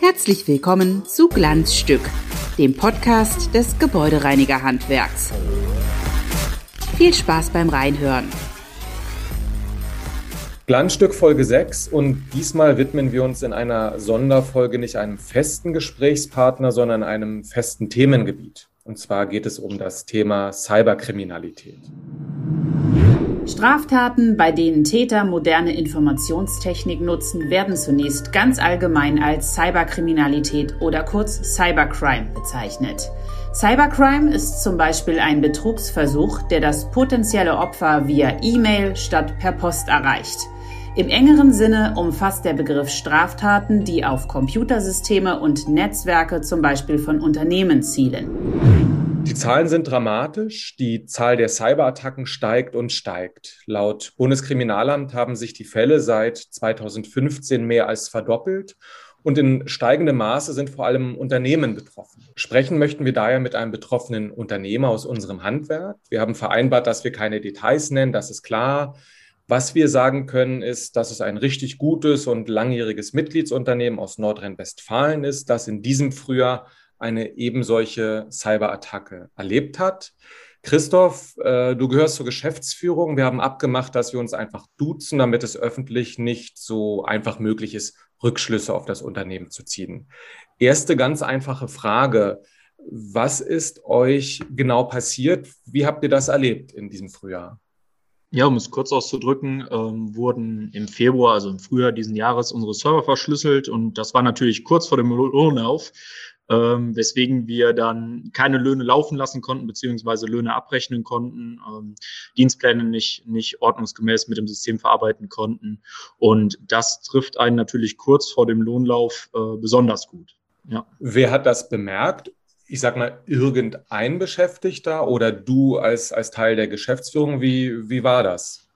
Herzlich willkommen zu Glanzstück, dem Podcast des Gebäudereinigerhandwerks. Viel Spaß beim Reinhören. Glanzstück Folge 6 und diesmal widmen wir uns in einer Sonderfolge nicht einem festen Gesprächspartner, sondern einem festen Themengebiet. Und zwar geht es um das Thema Cyberkriminalität. Straftaten, bei denen Täter moderne Informationstechnik nutzen, werden zunächst ganz allgemein als Cyberkriminalität oder kurz Cybercrime bezeichnet. Cybercrime ist zum Beispiel ein Betrugsversuch, der das potenzielle Opfer via E-Mail statt per Post erreicht. Im engeren Sinne umfasst der Begriff Straftaten, die auf Computersysteme und Netzwerke zum Beispiel von Unternehmen zielen. Die Zahlen sind dramatisch. Die Zahl der Cyberattacken steigt und steigt. Laut Bundeskriminalamt haben sich die Fälle seit 2015 mehr als verdoppelt. Und in steigendem Maße sind vor allem Unternehmen betroffen. Sprechen möchten wir daher mit einem betroffenen Unternehmer aus unserem Handwerk. Wir haben vereinbart, dass wir keine Details nennen, das ist klar. Was wir sagen können, ist, dass es ein richtig gutes und langjähriges Mitgliedsunternehmen aus Nordrhein-Westfalen ist, das in diesem Frühjahr eine ebensolche Cyberattacke erlebt hat. Christoph, äh, du gehörst zur Geschäftsführung. Wir haben abgemacht, dass wir uns einfach duzen, damit es öffentlich nicht so einfach möglich ist, Rückschlüsse auf das Unternehmen zu ziehen. Erste ganz einfache Frage. Was ist euch genau passiert? Wie habt ihr das erlebt in diesem Frühjahr? Ja, um es kurz auszudrücken, ähm, wurden im Februar, also im Frühjahr diesen Jahres, unsere Server verschlüsselt und das war natürlich kurz vor dem Lohnlauf, ähm, weswegen wir dann keine Löhne laufen lassen konnten, beziehungsweise Löhne abrechnen konnten, ähm, Dienstpläne nicht, nicht ordnungsgemäß mit dem System verarbeiten konnten. Und das trifft einen natürlich kurz vor dem Lohnlauf äh, besonders gut. Ja. Wer hat das bemerkt? ich sag mal, irgendein Beschäftigter oder du als, als Teil der Geschäftsführung? Wie, wie war das?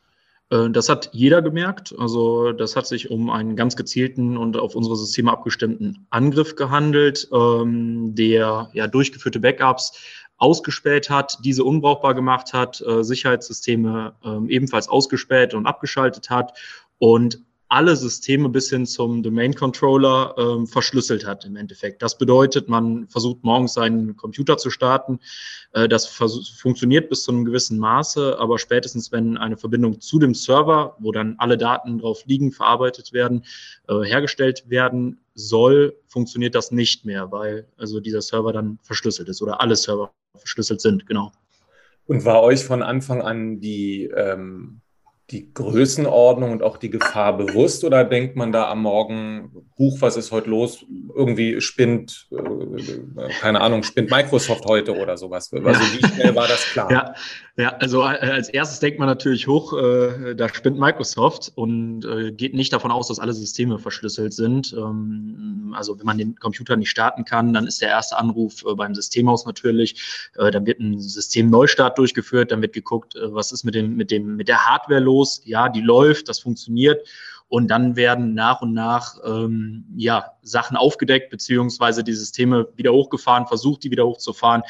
Äh, das hat jeder gemerkt. Also das hat sich um einen ganz gezielten und auf unsere Systeme abgestimmten Angriff gehandelt, ähm, der ja durchgeführte Backups ausgespäht hat, diese unbrauchbar gemacht hat, äh, Sicherheitssysteme äh, ebenfalls ausgespäht und abgeschaltet hat und alle Systeme bis hin zum Domain Controller ähm, verschlüsselt hat im Endeffekt. Das bedeutet, man versucht morgens seinen Computer zu starten. Äh, das funktioniert bis zu einem gewissen Maße, aber spätestens, wenn eine Verbindung zu dem Server, wo dann alle Daten drauf liegen, verarbeitet werden, äh, hergestellt werden soll, funktioniert das nicht mehr, weil also dieser Server dann verschlüsselt ist oder alle Server verschlüsselt sind, genau. Und war euch von Anfang an die ähm die Größenordnung und auch die Gefahr bewusst oder denkt man da am Morgen, Huch, was ist heute los? Irgendwie spinnt, äh, keine Ahnung, spinnt Microsoft heute oder sowas. Also wie schnell war das klar? Ja, ja also äh, als erstes denkt man natürlich hoch, äh, da spinnt Microsoft und äh, geht nicht davon aus, dass alle Systeme verschlüsselt sind. Ähm, also wenn man den Computer nicht starten kann, dann ist der erste Anruf äh, beim Systemhaus natürlich. Äh, dann wird ein Systemneustart durchgeführt, dann wird geguckt, äh, was ist mit dem, mit dem, mit der Hardware los ja, die läuft, das funktioniert. Und dann werden nach und nach ähm, ja, Sachen aufgedeckt, beziehungsweise die Systeme wieder hochgefahren, versucht, die wieder hochzufahren.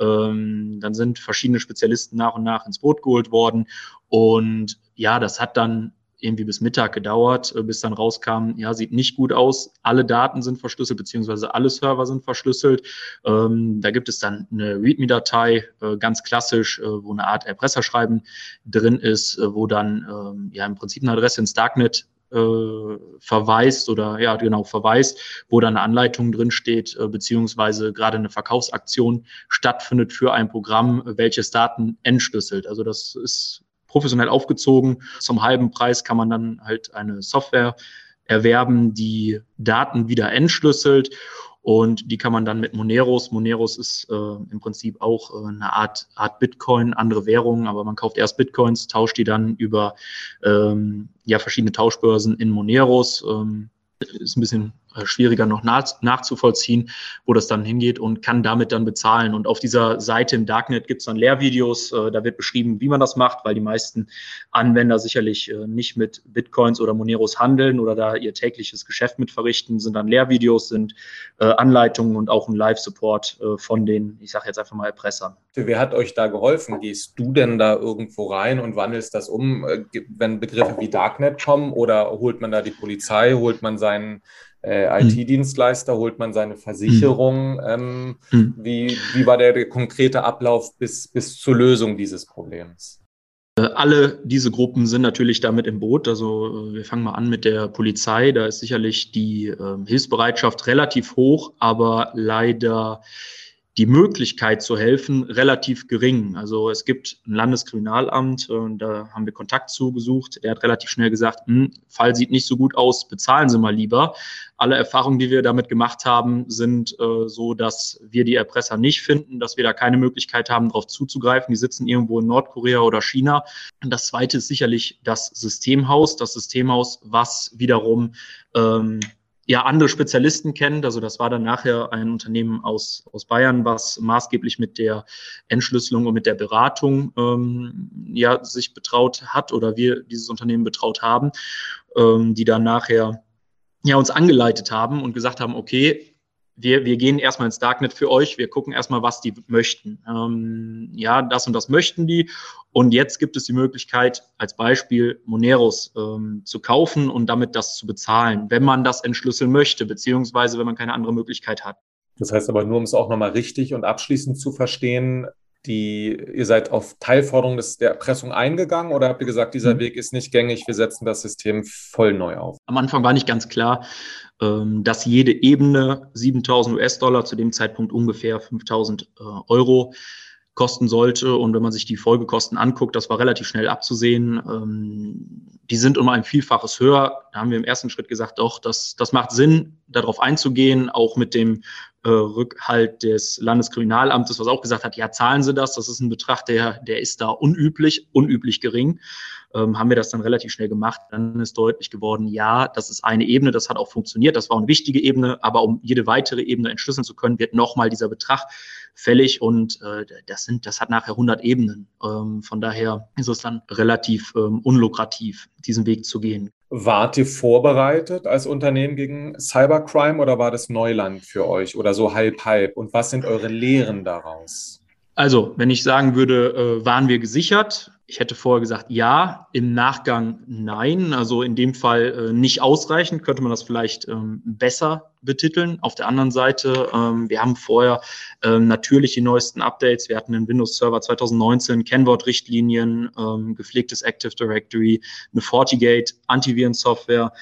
Ähm, dann sind verschiedene Spezialisten nach und nach ins Boot geholt worden. Und ja, das hat dann irgendwie bis Mittag gedauert, äh, bis dann rauskam, ja, sieht nicht gut aus. Alle Daten sind verschlüsselt, beziehungsweise alle Server sind verschlüsselt. Ähm, da gibt es dann eine README-Datei, äh, ganz klassisch, äh, wo eine Art Erpresserschreiben drin ist, äh, wo dann ähm, ja im Prinzip eine Adresse ins Darknet äh, verweist oder ja genau verweist, wo dann eine Anleitung drin steht, äh, beziehungsweise gerade eine Verkaufsaktion stattfindet für ein Programm, welches Daten entschlüsselt. Also das ist professionell aufgezogen. Zum halben Preis kann man dann halt eine Software erwerben, die Daten wieder entschlüsselt. Und die kann man dann mit Moneros. Moneros ist äh, im Prinzip auch äh, eine Art, Art Bitcoin, andere Währungen, aber man kauft erst Bitcoins, tauscht die dann über ähm, ja, verschiedene Tauschbörsen in Moneros. Ähm, ist ein bisschen schwieriger noch nach, nachzuvollziehen, wo das dann hingeht und kann damit dann bezahlen. Und auf dieser Seite im Darknet gibt es dann Lehrvideos, äh, da wird beschrieben, wie man das macht, weil die meisten Anwender sicherlich äh, nicht mit Bitcoins oder Moneros handeln oder da ihr tägliches Geschäft mit verrichten, sind dann Lehrvideos, sind äh, Anleitungen und auch ein Live-Support äh, von den, ich sage jetzt einfach mal, Erpressern. Wer hat euch da geholfen? Gehst du denn da irgendwo rein und wandelst das um, äh, wenn Begriffe wie Darknet kommen oder holt man da die Polizei, holt man seinen äh, hm. IT-Dienstleister, holt man seine Versicherung? Ähm, hm. wie, wie war der, der konkrete Ablauf bis, bis zur Lösung dieses Problems? Äh, alle diese Gruppen sind natürlich damit im Boot. Also äh, wir fangen mal an mit der Polizei. Da ist sicherlich die äh, Hilfsbereitschaft relativ hoch, aber leider die Möglichkeit zu helfen relativ gering. Also es gibt ein Landeskriminalamt, und da haben wir Kontakt zugesucht. Der hat relativ schnell gesagt, hm, Fall sieht nicht so gut aus, bezahlen Sie mal lieber. Alle Erfahrungen, die wir damit gemacht haben, sind äh, so, dass wir die Erpresser nicht finden, dass wir da keine Möglichkeit haben, darauf zuzugreifen. Die sitzen irgendwo in Nordkorea oder China. Und das Zweite ist sicherlich das Systemhaus. Das Systemhaus, was wiederum ähm, ja andere Spezialisten kennt. Also das war dann nachher ein Unternehmen aus, aus Bayern, was maßgeblich mit der Entschlüsselung und mit der Beratung ähm, ja sich betraut hat oder wir dieses Unternehmen betraut haben, ähm, die dann nachher ja uns angeleitet haben und gesagt haben, okay, wir, wir gehen erstmal ins Darknet für euch, wir gucken erstmal, was die möchten. Ähm, ja, das und das möchten die. Und jetzt gibt es die Möglichkeit, als Beispiel Moneros ähm, zu kaufen und damit das zu bezahlen, wenn man das entschlüsseln möchte, beziehungsweise wenn man keine andere Möglichkeit hat. Das heißt aber nur, um es auch nochmal richtig und abschließend zu verstehen, die, ihr seid auf Teilforderung des, der Erpressung eingegangen oder habt ihr gesagt, dieser mhm. Weg ist nicht gängig, wir setzen das System voll neu auf? Am Anfang war nicht ganz klar, ähm, dass jede Ebene 7000 US-Dollar, zu dem Zeitpunkt ungefähr 5000 äh, Euro, kosten sollte. Und wenn man sich die Folgekosten anguckt, das war relativ schnell abzusehen. Ähm, die sind um ein Vielfaches höher. Da haben wir im ersten Schritt gesagt, doch, das, das macht Sinn, darauf einzugehen, auch mit dem äh, Rückhalt des Landeskriminalamtes, was auch gesagt hat, ja, zahlen Sie das, das ist ein Betrag, der, der ist da unüblich, unüblich gering. Ähm, haben wir das dann relativ schnell gemacht. Dann ist deutlich geworden, ja, das ist eine Ebene, das hat auch funktioniert, das war eine wichtige Ebene, aber um jede weitere Ebene entschlüsseln zu können, wird nochmal dieser Betrag fällig und äh, das sind, das hat nachher 100 Ebenen. Ähm, von daher ist es dann relativ ähm, unlukrativ, diesen Weg zu gehen. Wart ihr vorbereitet als Unternehmen gegen Cybercrime oder war das Neuland für euch oder so halb halb? Und was sind eure Lehren daraus? Also, wenn ich sagen würde, äh, waren wir gesichert? Ich hätte vorher gesagt, ja, im Nachgang nein. Also in dem Fall äh, nicht ausreichend, könnte man das vielleicht ähm, besser betiteln. Auf der anderen Seite, ähm, wir haben vorher ähm, natürlich die neuesten Updates. Wir hatten einen Windows Server 2019, Kennwort-Richtlinien, ähm, gepflegtes Active Directory, eine FortiGate, Antivirensoftware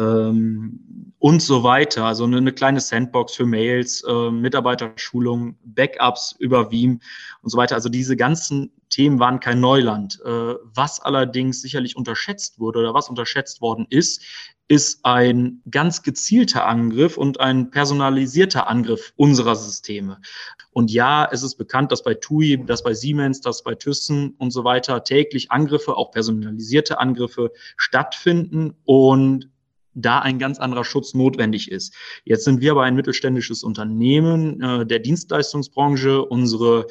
ähm, und so weiter. Also eine, eine kleine Sandbox für Mails, äh, Mitarbeiterschulung, Backups über Veeam und so weiter. Also diese ganzen Themen waren kein Neuland. Äh, was allerdings sicherlich unterschätzt wurde oder was unterschätzt worden ist, ist ein ganz gezielter Angriff und ein personalisierter Angriff unserer Systeme. Und ja, es ist bekannt, dass bei TUI, dass bei Siemens, dass bei Thyssen und so weiter täglich Angriffe, auch personalisierte Angriffe stattfinden und da ein ganz anderer Schutz notwendig ist. Jetzt sind wir aber ein mittelständisches Unternehmen äh, der Dienstleistungsbranche. Unsere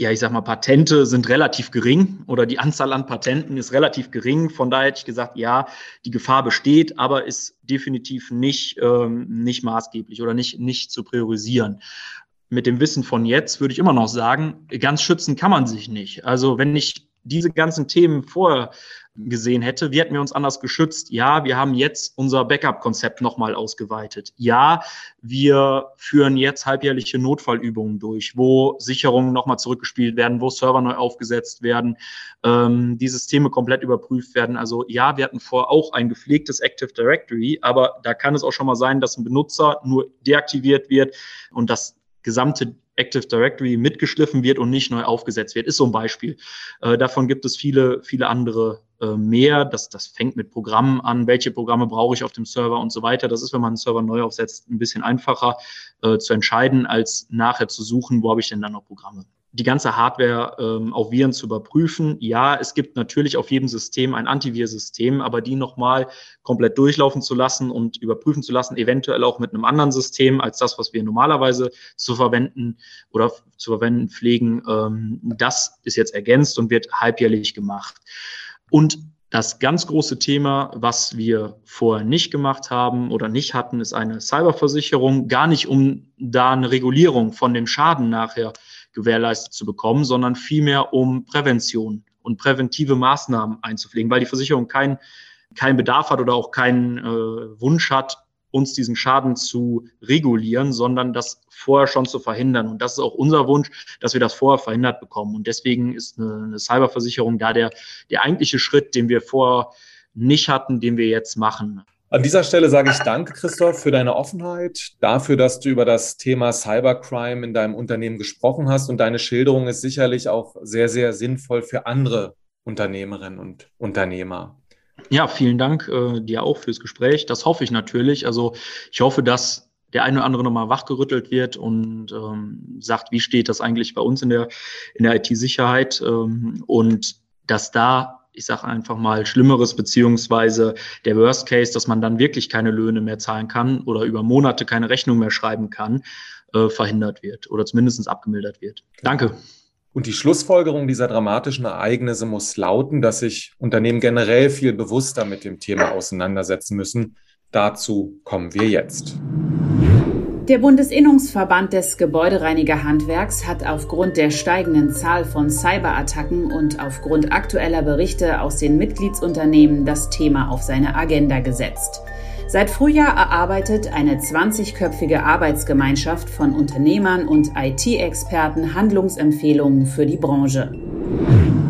ja, ich sag mal, Patente sind relativ gering oder die Anzahl an Patenten ist relativ gering. Von daher hätte ich gesagt, ja, die Gefahr besteht, aber ist definitiv nicht, ähm, nicht maßgeblich oder nicht, nicht zu priorisieren. Mit dem Wissen von jetzt würde ich immer noch sagen, ganz schützen kann man sich nicht. Also wenn ich diese ganzen Themen vorher gesehen hätte, wie hätten wir uns anders geschützt? Ja, wir haben jetzt unser Backup-Konzept nochmal ausgeweitet. Ja, wir führen jetzt halbjährliche Notfallübungen durch, wo Sicherungen nochmal zurückgespielt werden, wo Server neu aufgesetzt werden, ähm, die Systeme komplett überprüft werden. Also ja, wir hatten vor auch ein gepflegtes Active Directory, aber da kann es auch schon mal sein, dass ein Benutzer nur deaktiviert wird und das gesamte Active Directory mitgeschliffen wird und nicht neu aufgesetzt wird, ist so ein Beispiel. Äh, davon gibt es viele, viele andere äh, mehr. Das, das fängt mit Programmen an. Welche Programme brauche ich auf dem Server und so weiter. Das ist, wenn man einen Server neu aufsetzt, ein bisschen einfacher äh, zu entscheiden, als nachher zu suchen, wo habe ich denn dann noch Programme. Die ganze Hardware ähm, auf Viren zu überprüfen. Ja, es gibt natürlich auf jedem System ein Antivirsystem, aber die nochmal komplett durchlaufen zu lassen und überprüfen zu lassen, eventuell auch mit einem anderen System als das, was wir normalerweise zu verwenden oder zu verwenden pflegen, ähm, das ist jetzt ergänzt und wird halbjährlich gemacht. Und das ganz große Thema, was wir vorher nicht gemacht haben oder nicht hatten, ist eine Cyberversicherung. Gar nicht, um da eine Regulierung von dem Schaden nachher gewährleistet zu bekommen, sondern vielmehr um Prävention und präventive Maßnahmen einzupflegen, weil die Versicherung keinen keinen Bedarf hat oder auch keinen äh, Wunsch hat, uns diesen Schaden zu regulieren, sondern das vorher schon zu verhindern. Und das ist auch unser Wunsch, dass wir das vorher verhindert bekommen. Und deswegen ist eine, eine Cyberversicherung da der, der eigentliche Schritt, den wir vorher nicht hatten, den wir jetzt machen. An dieser Stelle sage ich danke, Christoph, für deine Offenheit, dafür, dass du über das Thema Cybercrime in deinem Unternehmen gesprochen hast. Und deine Schilderung ist sicherlich auch sehr, sehr sinnvoll für andere Unternehmerinnen und Unternehmer. Ja, vielen Dank äh, dir auch fürs Gespräch. Das hoffe ich natürlich. Also ich hoffe, dass der eine oder andere nochmal wachgerüttelt wird und ähm, sagt, wie steht das eigentlich bei uns in der, in der IT-Sicherheit ähm, und dass da ich sage einfach mal, Schlimmeres, beziehungsweise der Worst Case, dass man dann wirklich keine Löhne mehr zahlen kann oder über Monate keine Rechnung mehr schreiben kann, äh, verhindert wird oder zumindest abgemildert wird. Danke. Und die Schlussfolgerung dieser dramatischen Ereignisse muss lauten, dass sich Unternehmen generell viel bewusster mit dem Thema auseinandersetzen müssen. Dazu kommen wir jetzt. Der Bundesinnungsverband des Gebäudereinigerhandwerks hat aufgrund der steigenden Zahl von Cyberattacken und aufgrund aktueller Berichte aus den Mitgliedsunternehmen das Thema auf seine Agenda gesetzt. Seit Frühjahr erarbeitet eine 20-köpfige Arbeitsgemeinschaft von Unternehmern und IT-Experten Handlungsempfehlungen für die Branche.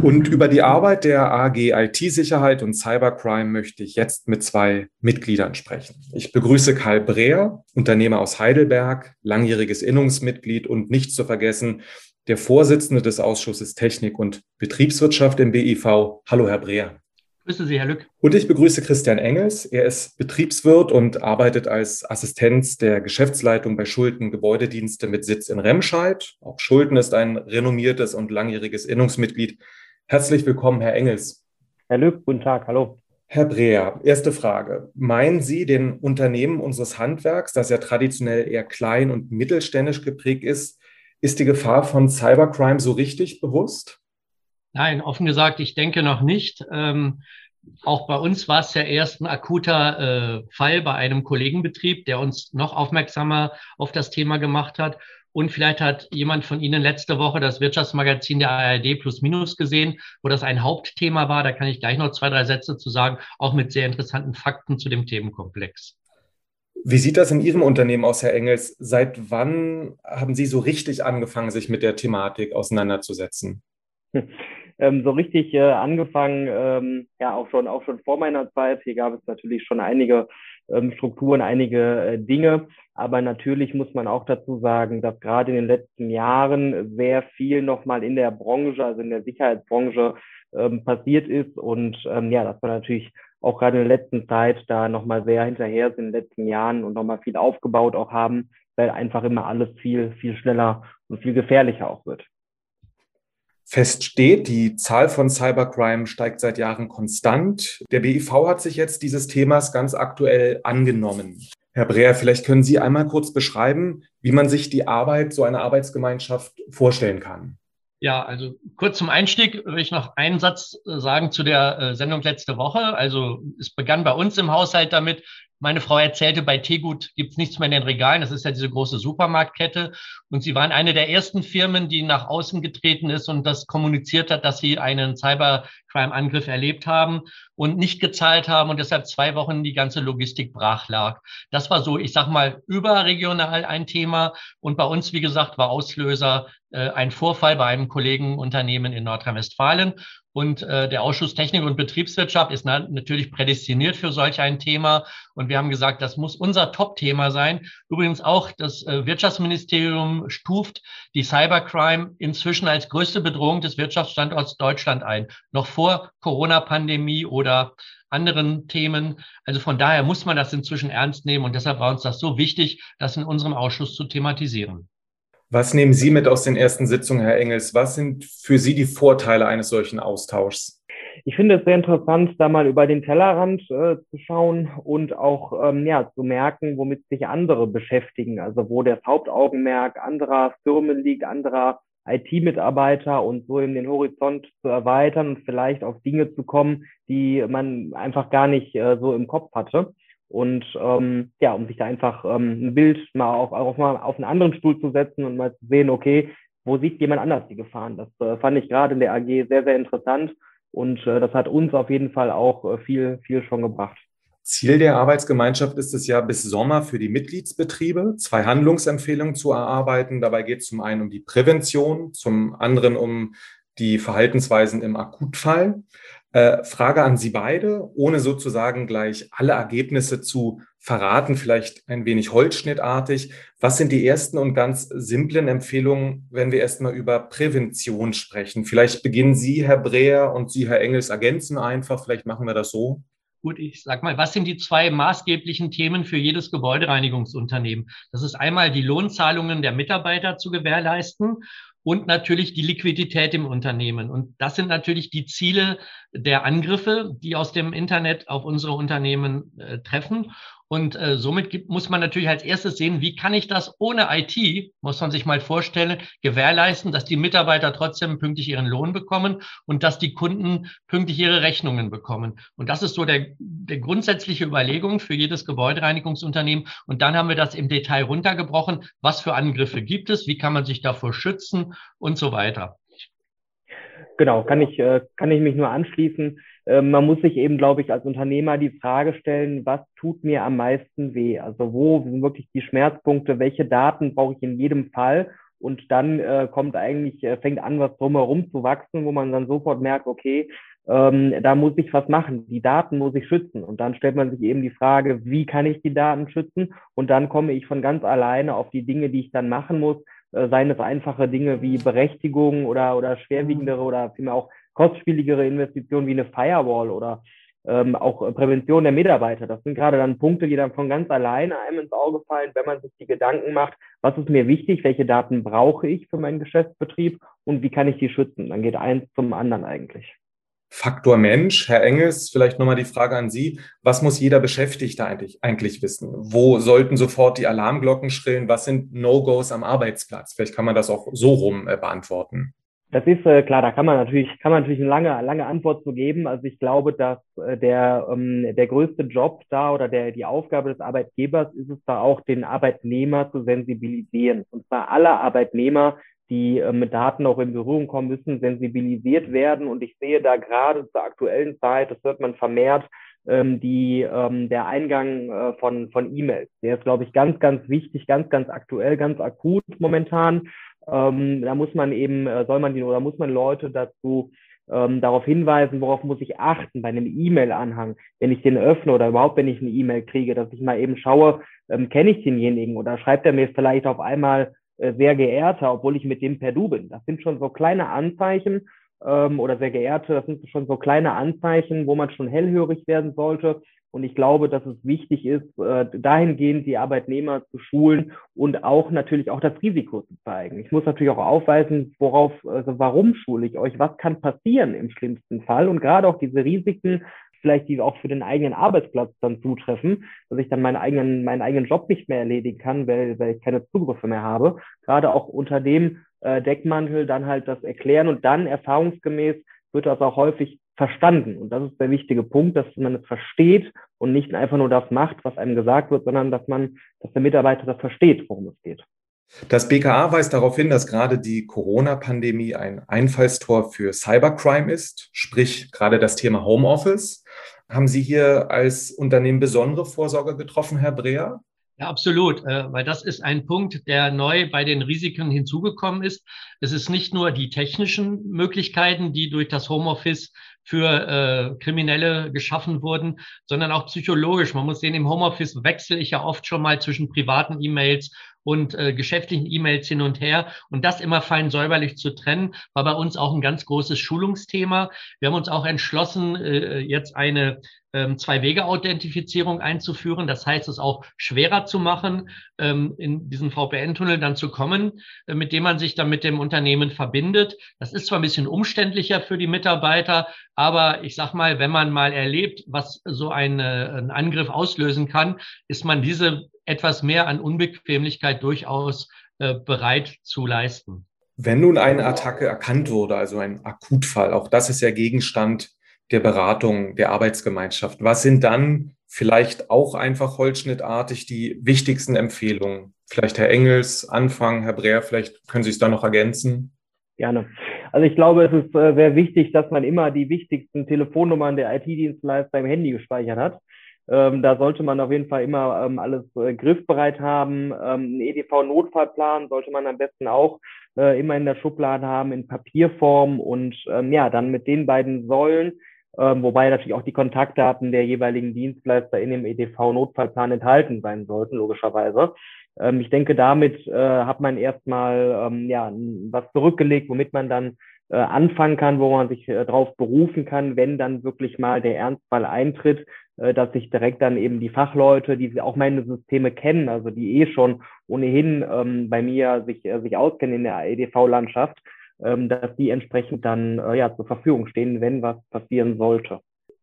Und über die Arbeit der AG IT-Sicherheit und Cybercrime möchte ich jetzt mit zwei Mitgliedern sprechen. Ich begrüße Karl Breer, Unternehmer aus Heidelberg, langjähriges Innungsmitglied und nicht zu vergessen, der Vorsitzende des Ausschusses Technik und Betriebswirtschaft im BIV. Hallo, Herr Breer. Grüße Sie, Herr Lück. Und ich begrüße Christian Engels. Er ist Betriebswirt und arbeitet als Assistenz der Geschäftsleitung bei Schulden Gebäudedienste mit Sitz in Remscheid. Auch Schulden ist ein renommiertes und langjähriges Innungsmitglied. Herzlich willkommen, Herr Engels. Herr Lück, guten Tag, hallo. Herr Breer, erste Frage. Meinen Sie den Unternehmen unseres Handwerks, das ja traditionell eher klein und mittelständisch geprägt ist, ist die Gefahr von Cybercrime so richtig bewusst? Nein, offen gesagt, ich denke noch nicht. Ähm, auch bei uns war es ja erst ein akuter äh, Fall bei einem Kollegenbetrieb, der uns noch aufmerksamer auf das Thema gemacht hat. Und vielleicht hat jemand von Ihnen letzte Woche das Wirtschaftsmagazin der ARD Plus Minus gesehen, wo das ein Hauptthema war. Da kann ich gleich noch zwei, drei Sätze zu sagen, auch mit sehr interessanten Fakten zu dem Themenkomplex. Wie sieht das in Ihrem Unternehmen aus, Herr Engels? Seit wann haben Sie so richtig angefangen, sich mit der Thematik auseinanderzusetzen? ähm, so richtig äh, angefangen, ähm, ja auch schon auch schon vor meiner Zeit. Hier gab es natürlich schon einige ähm, Strukturen, einige äh, Dinge, aber natürlich muss man auch dazu sagen, dass gerade in den letzten Jahren sehr viel nochmal in der Branche, also in der Sicherheitsbranche ähm, passiert ist und ähm, ja, dass man natürlich auch gerade in der letzten Zeit da nochmal sehr hinterher sind in den letzten Jahren und nochmal viel aufgebaut auch haben, weil einfach immer alles viel, viel schneller und viel gefährlicher auch wird. Fest steht, die Zahl von Cybercrime steigt seit Jahren konstant. Der BIV hat sich jetzt dieses Themas ganz aktuell angenommen. Herr Breer, vielleicht können Sie einmal kurz beschreiben, wie man sich die Arbeit so einer Arbeitsgemeinschaft vorstellen kann. Ja, also kurz zum Einstieg würde ich noch einen Satz äh, sagen zu der äh, Sendung letzte Woche. Also es begann bei uns im Haushalt damit, meine Frau erzählte, bei Tegut gibt's nichts mehr in den Regalen. Das ist ja diese große Supermarktkette. Und sie waren eine der ersten Firmen, die nach außen getreten ist und das kommuniziert hat, dass sie einen Cybercrime-Angriff erlebt haben und nicht gezahlt haben und deshalb zwei Wochen die ganze Logistik brach lag. Das war so, ich sag mal, überregional ein Thema. Und bei uns, wie gesagt, war Auslöser äh, ein Vorfall bei einem Kollegenunternehmen in Nordrhein-Westfalen. Und äh, der Ausschuss Technik und Betriebswirtschaft ist na natürlich prädestiniert für solch ein Thema. Und wir haben gesagt, das muss unser Top-Thema sein. Übrigens auch das äh, Wirtschaftsministerium stuft die Cybercrime inzwischen als größte Bedrohung des Wirtschaftsstandorts Deutschland ein. Noch vor Corona-Pandemie oder anderen Themen. Also von daher muss man das inzwischen ernst nehmen. Und deshalb war uns das so wichtig, das in unserem Ausschuss zu thematisieren. Was nehmen Sie mit aus den ersten Sitzungen, Herr Engels? Was sind für Sie die Vorteile eines solchen Austauschs? Ich finde es sehr interessant, da mal über den Tellerrand äh, zu schauen und auch ähm, ja, zu merken, womit sich andere beschäftigen. Also wo das Hauptaugenmerk anderer Firmen liegt, anderer IT-Mitarbeiter und so in den Horizont zu erweitern und vielleicht auf Dinge zu kommen, die man einfach gar nicht äh, so im Kopf hatte. Und ähm, ja, um sich da einfach ähm, ein Bild mal auf, mal auf einen anderen Stuhl zu setzen und mal zu sehen, okay, wo sieht jemand anders die Gefahren? Das äh, fand ich gerade in der AG sehr, sehr interessant und äh, das hat uns auf jeden Fall auch äh, viel, viel schon gebracht. Ziel der Arbeitsgemeinschaft ist es ja, bis Sommer für die Mitgliedsbetriebe zwei Handlungsempfehlungen zu erarbeiten. Dabei geht es zum einen um die Prävention, zum anderen um die Verhaltensweisen im Akutfall. Äh, Frage an Sie beide, ohne sozusagen gleich alle Ergebnisse zu verraten, vielleicht ein wenig holzschnittartig. Was sind die ersten und ganz simplen Empfehlungen, wenn wir erstmal über Prävention sprechen? Vielleicht beginnen Sie, Herr Breher, und Sie, Herr Engels, ergänzen einfach. Vielleicht machen wir das so. Gut, ich sag mal, was sind die zwei maßgeblichen Themen für jedes Gebäudereinigungsunternehmen? Das ist einmal die Lohnzahlungen der Mitarbeiter zu gewährleisten und natürlich die Liquidität im Unternehmen. Und das sind natürlich die Ziele der Angriffe, die aus dem Internet auf unsere Unternehmen äh, treffen. Und äh, somit gibt, muss man natürlich als erstes sehen, wie kann ich das ohne IT, muss man sich mal vorstellen, gewährleisten, dass die Mitarbeiter trotzdem pünktlich ihren Lohn bekommen und dass die Kunden pünktlich ihre Rechnungen bekommen. Und das ist so der, der grundsätzliche Überlegung für jedes Gebäudereinigungsunternehmen. Und dann haben wir das im Detail runtergebrochen. Was für Angriffe gibt es? Wie kann man sich davor schützen und so weiter? Genau, kann ich, äh, kann ich mich nur anschließen. Ähm, man muss sich eben, glaube ich, als Unternehmer die Frage stellen, was tut mir am meisten weh? Also wo sind wirklich die Schmerzpunkte? Welche Daten brauche ich in jedem Fall? Und dann äh, kommt eigentlich, äh, fängt an, was drumherum zu wachsen, wo man dann sofort merkt, okay, ähm, da muss ich was machen. Die Daten muss ich schützen. Und dann stellt man sich eben die Frage, wie kann ich die Daten schützen? Und dann komme ich von ganz alleine auf die Dinge, die ich dann machen muss. Äh, seien es einfache Dinge wie Berechtigung oder, oder schwerwiegendere oder vielmehr auch kostspieligere Investitionen wie eine Firewall oder ähm, auch Prävention der Mitarbeiter. Das sind gerade dann Punkte, die dann von ganz alleine einem ins Auge fallen, wenn man sich die Gedanken macht, was ist mir wichtig, welche Daten brauche ich für meinen Geschäftsbetrieb und wie kann ich die schützen. Dann geht eins zum anderen eigentlich. Faktor Mensch, Herr Engels, vielleicht nochmal die Frage an Sie. Was muss jeder Beschäftigte eigentlich, eigentlich wissen? Wo sollten sofort die Alarmglocken schrillen? Was sind No-Gos am Arbeitsplatz? Vielleicht kann man das auch so rum äh, beantworten. Das ist äh, klar, da kann man natürlich, kann man natürlich eine lange, lange Antwort zu geben. Also ich glaube, dass äh, der, ähm, der größte Job da oder der, die Aufgabe des Arbeitgebers ist es da auch, den Arbeitnehmer zu sensibilisieren. Und zwar alle Arbeitnehmer, die äh, mit Daten auch in Berührung kommen müssen, sensibilisiert werden. Und ich sehe da gerade zur aktuellen Zeit, das wird man vermehrt, ähm, die, ähm, der Eingang äh, von, von E-Mails. Der ist, glaube ich, ganz, ganz wichtig, ganz, ganz aktuell, ganz akut momentan. Ähm, da muss man eben, äh, soll man die oder muss man Leute dazu ähm, darauf hinweisen, worauf muss ich achten bei einem E-Mail-Anhang, wenn ich den öffne oder überhaupt, wenn ich eine E-Mail kriege, dass ich mal eben schaue, ähm, kenne ich denjenigen oder schreibt er mir vielleicht auf einmal äh, sehr geehrter, obwohl ich mit dem per Du bin. Das sind schon so kleine Anzeichen ähm, oder sehr geehrte, das sind schon so kleine Anzeichen, wo man schon hellhörig werden sollte und ich glaube, dass es wichtig ist, äh, dahingehend die Arbeitnehmer zu schulen und auch natürlich auch das Risiko zu zeigen. Ich muss natürlich auch aufweisen, worauf, also warum schule ich euch? Was kann passieren im schlimmsten Fall? Und gerade auch diese Risiken, vielleicht die auch für den eigenen Arbeitsplatz dann zutreffen, dass ich dann meinen eigenen, meinen eigenen Job nicht mehr erledigen kann, weil, weil ich keine Zugriffe mehr habe. Gerade auch unter dem äh, Deckmantel dann halt das erklären und dann erfahrungsgemäß wird das auch häufig verstanden. Und das ist der wichtige Punkt, dass man es versteht und nicht einfach nur das macht, was einem gesagt wird, sondern dass man, dass der Mitarbeiter das versteht, worum es geht. Das BKA weist darauf hin, dass gerade die Corona-Pandemie ein Einfallstor für Cybercrime ist, sprich gerade das Thema Homeoffice. Haben Sie hier als Unternehmen besondere Vorsorge getroffen, Herr Breer? Ja, absolut, äh, weil das ist ein Punkt, der neu bei den Risiken hinzugekommen ist. Es ist nicht nur die technischen Möglichkeiten, die durch das Homeoffice für äh, Kriminelle geschaffen wurden, sondern auch psychologisch. Man muss sehen, im Homeoffice wechsle ich ja oft schon mal zwischen privaten E-Mails und äh, geschäftlichen E-Mails hin und her. Und das immer fein säuberlich zu trennen, war bei uns auch ein ganz großes Schulungsthema. Wir haben uns auch entschlossen, äh, jetzt eine ähm, Zwei-Wege-Authentifizierung einzuführen. Das heißt, es auch schwerer zu machen, ähm, in diesen VPN-Tunnel dann zu kommen, äh, mit dem man sich dann mit dem Unternehmen verbindet. Das ist zwar ein bisschen umständlicher für die Mitarbeiter, aber ich sag mal, wenn man mal erlebt, was so eine, ein Angriff auslösen kann, ist man diese etwas mehr an Unbequemlichkeit durchaus äh, bereit zu leisten. Wenn nun eine Attacke erkannt wurde, also ein Akutfall, auch das ist ja Gegenstand der Beratung der Arbeitsgemeinschaft. Was sind dann vielleicht auch einfach holzschnittartig die wichtigsten Empfehlungen? Vielleicht Herr Engels anfangen, Herr Breer, vielleicht können Sie es da noch ergänzen. Gerne. Also ich glaube, es ist äh, sehr wichtig, dass man immer die wichtigsten Telefonnummern der IT-Dienstleister im Handy gespeichert hat. Ähm, da sollte man auf jeden Fall immer ähm, alles äh, griffbereit haben. Ähm, ein EDV-Notfallplan sollte man am besten auch äh, immer in der Schublade haben, in Papierform und ähm, ja, dann mit den beiden Säulen ähm, wobei natürlich auch die Kontaktdaten der jeweiligen Dienstleister in dem EDV-Notfallplan enthalten sein sollten, logischerweise. Ähm, ich denke, damit äh, hat man erstmal ähm, ja, was zurückgelegt, womit man dann äh, anfangen kann, wo man sich äh, darauf berufen kann, wenn dann wirklich mal der Ernstfall eintritt, äh, dass sich direkt dann eben die Fachleute, die auch meine Systeme kennen, also die eh schon ohnehin ähm, bei mir sich, äh, sich auskennen in der EDV-Landschaft, ähm, dass die entsprechend dann äh, ja zur Verfügung stehen, wenn was passieren sollte.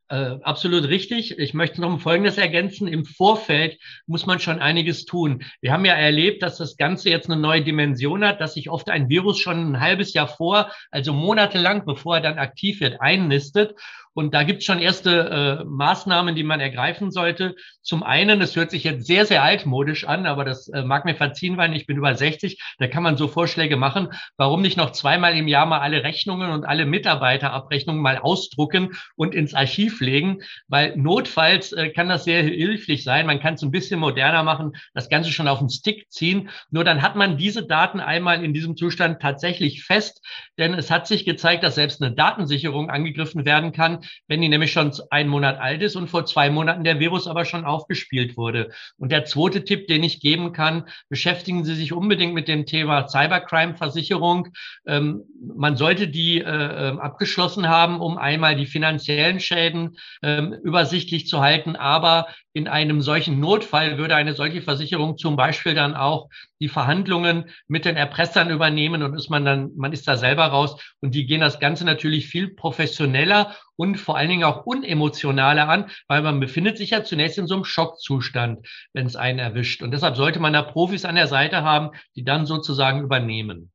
Äh, absolut richtig. Ich möchte noch Folgendes ergänzen. Im Vorfeld muss man schon einiges tun. Wir haben ja erlebt, dass das Ganze jetzt eine neue Dimension hat, dass sich oft ein Virus schon ein halbes Jahr vor, also monatelang, bevor er dann aktiv wird, einnistet. Und da gibt es schon erste äh, Maßnahmen, die man ergreifen sollte. Zum einen, es hört sich jetzt sehr, sehr altmodisch an, aber das äh, mag mir verziehen, weil ich bin über 60. Da kann man so Vorschläge machen. Warum nicht noch zweimal im Jahr mal alle Rechnungen und alle Mitarbeiterabrechnungen mal ausdrucken und ins Archiv legen? Weil notfalls äh, kann das sehr hilflich sein. Man kann es ein bisschen moderner machen, das Ganze schon auf den Stick ziehen. Nur dann hat man diese Daten einmal in diesem Zustand tatsächlich fest. Denn es hat sich gezeigt, dass selbst eine Datensicherung angegriffen werden kann, wenn die nämlich schon einen Monat alt ist und vor zwei Monaten der Virus aber schon aufgespielt wurde. Und der zweite Tipp, den ich geben kann, beschäftigen Sie sich unbedingt mit dem Thema Cybercrime-Versicherung. Ähm, man sollte die äh, ähm, abgeschlossen haben, um einmal die finanziellen Schäden äh, übersichtlich zu halten, aber in einem solchen Notfall würde eine solche Versicherung zum Beispiel dann auch die Verhandlungen mit den Erpressern übernehmen und ist man dann, man ist da selber raus und die gehen das Ganze natürlich viel professioneller und vor allen Dingen auch unemotionaler an, weil man befindet sich ja zunächst in so einem Schockzustand, wenn es einen erwischt. Und deshalb sollte man da Profis an der Seite haben, die dann sozusagen übernehmen.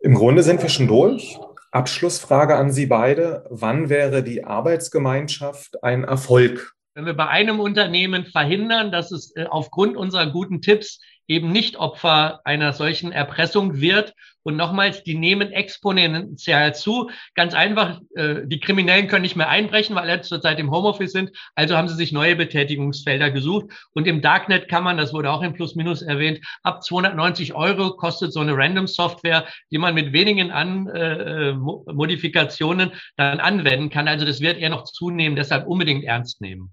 Im Grunde sind wir schon durch. Abschlussfrage an Sie beide. Wann wäre die Arbeitsgemeinschaft ein Erfolg wenn wir bei einem Unternehmen verhindern, dass es äh, aufgrund unserer guten Tipps eben nicht Opfer einer solchen Erpressung wird. Und nochmals, die nehmen exponentiell zu. Ganz einfach, äh, die Kriminellen können nicht mehr einbrechen, weil alle zurzeit im Homeoffice sind. Also haben sie sich neue Betätigungsfelder gesucht. Und im Darknet kann man, das wurde auch im Plus Minus erwähnt, ab 290 Euro kostet so eine Random-Software, die man mit wenigen An äh, Modifikationen dann anwenden kann. Also das wird eher noch zunehmen, deshalb unbedingt ernst nehmen.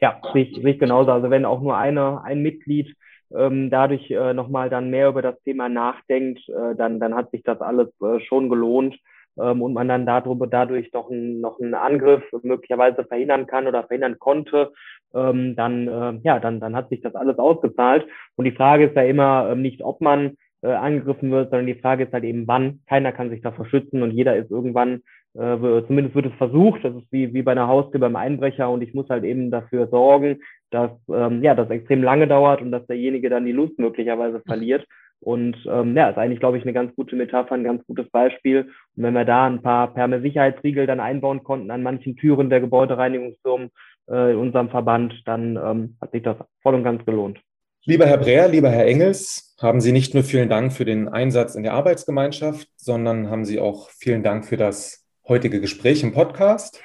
Ja, sehe ich, sehe ich genauso. Also wenn auch nur eine, ein Mitglied ähm, dadurch äh, nochmal dann mehr über das Thema nachdenkt, äh, dann, dann hat sich das alles äh, schon gelohnt ähm, und man dann darüber, dadurch noch, ein, noch einen Angriff möglicherweise verhindern kann oder verhindern konnte, ähm, dann, äh, ja, dann, dann hat sich das alles ausgezahlt. Und die Frage ist ja immer ähm, nicht, ob man äh, angegriffen wird, sondern die Frage ist halt eben, wann. Keiner kann sich davor schützen und jeder ist irgendwann zumindest wird es versucht, das ist wie, wie bei einer Haustür beim Einbrecher und ich muss halt eben dafür sorgen, dass ähm, ja, das extrem lange dauert und dass derjenige dann die Lust möglicherweise verliert. Und ähm, ja, ist eigentlich, glaube ich, eine ganz gute Metapher, ein ganz gutes Beispiel. Und wenn wir da ein paar Perme-Sicherheitsriegel dann einbauen konnten an manchen Türen der Gebäudereinigungsfirmen äh, in unserem Verband, dann ähm, hat sich das voll und ganz gelohnt. Lieber Herr Breer, lieber Herr Engels, haben Sie nicht nur vielen Dank für den Einsatz in der Arbeitsgemeinschaft, sondern haben Sie auch vielen Dank für das heutige Gespräch im Podcast.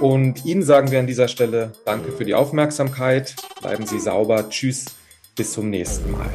Und Ihnen sagen wir an dieser Stelle Danke für die Aufmerksamkeit. Bleiben Sie sauber. Tschüss. Bis zum nächsten Mal.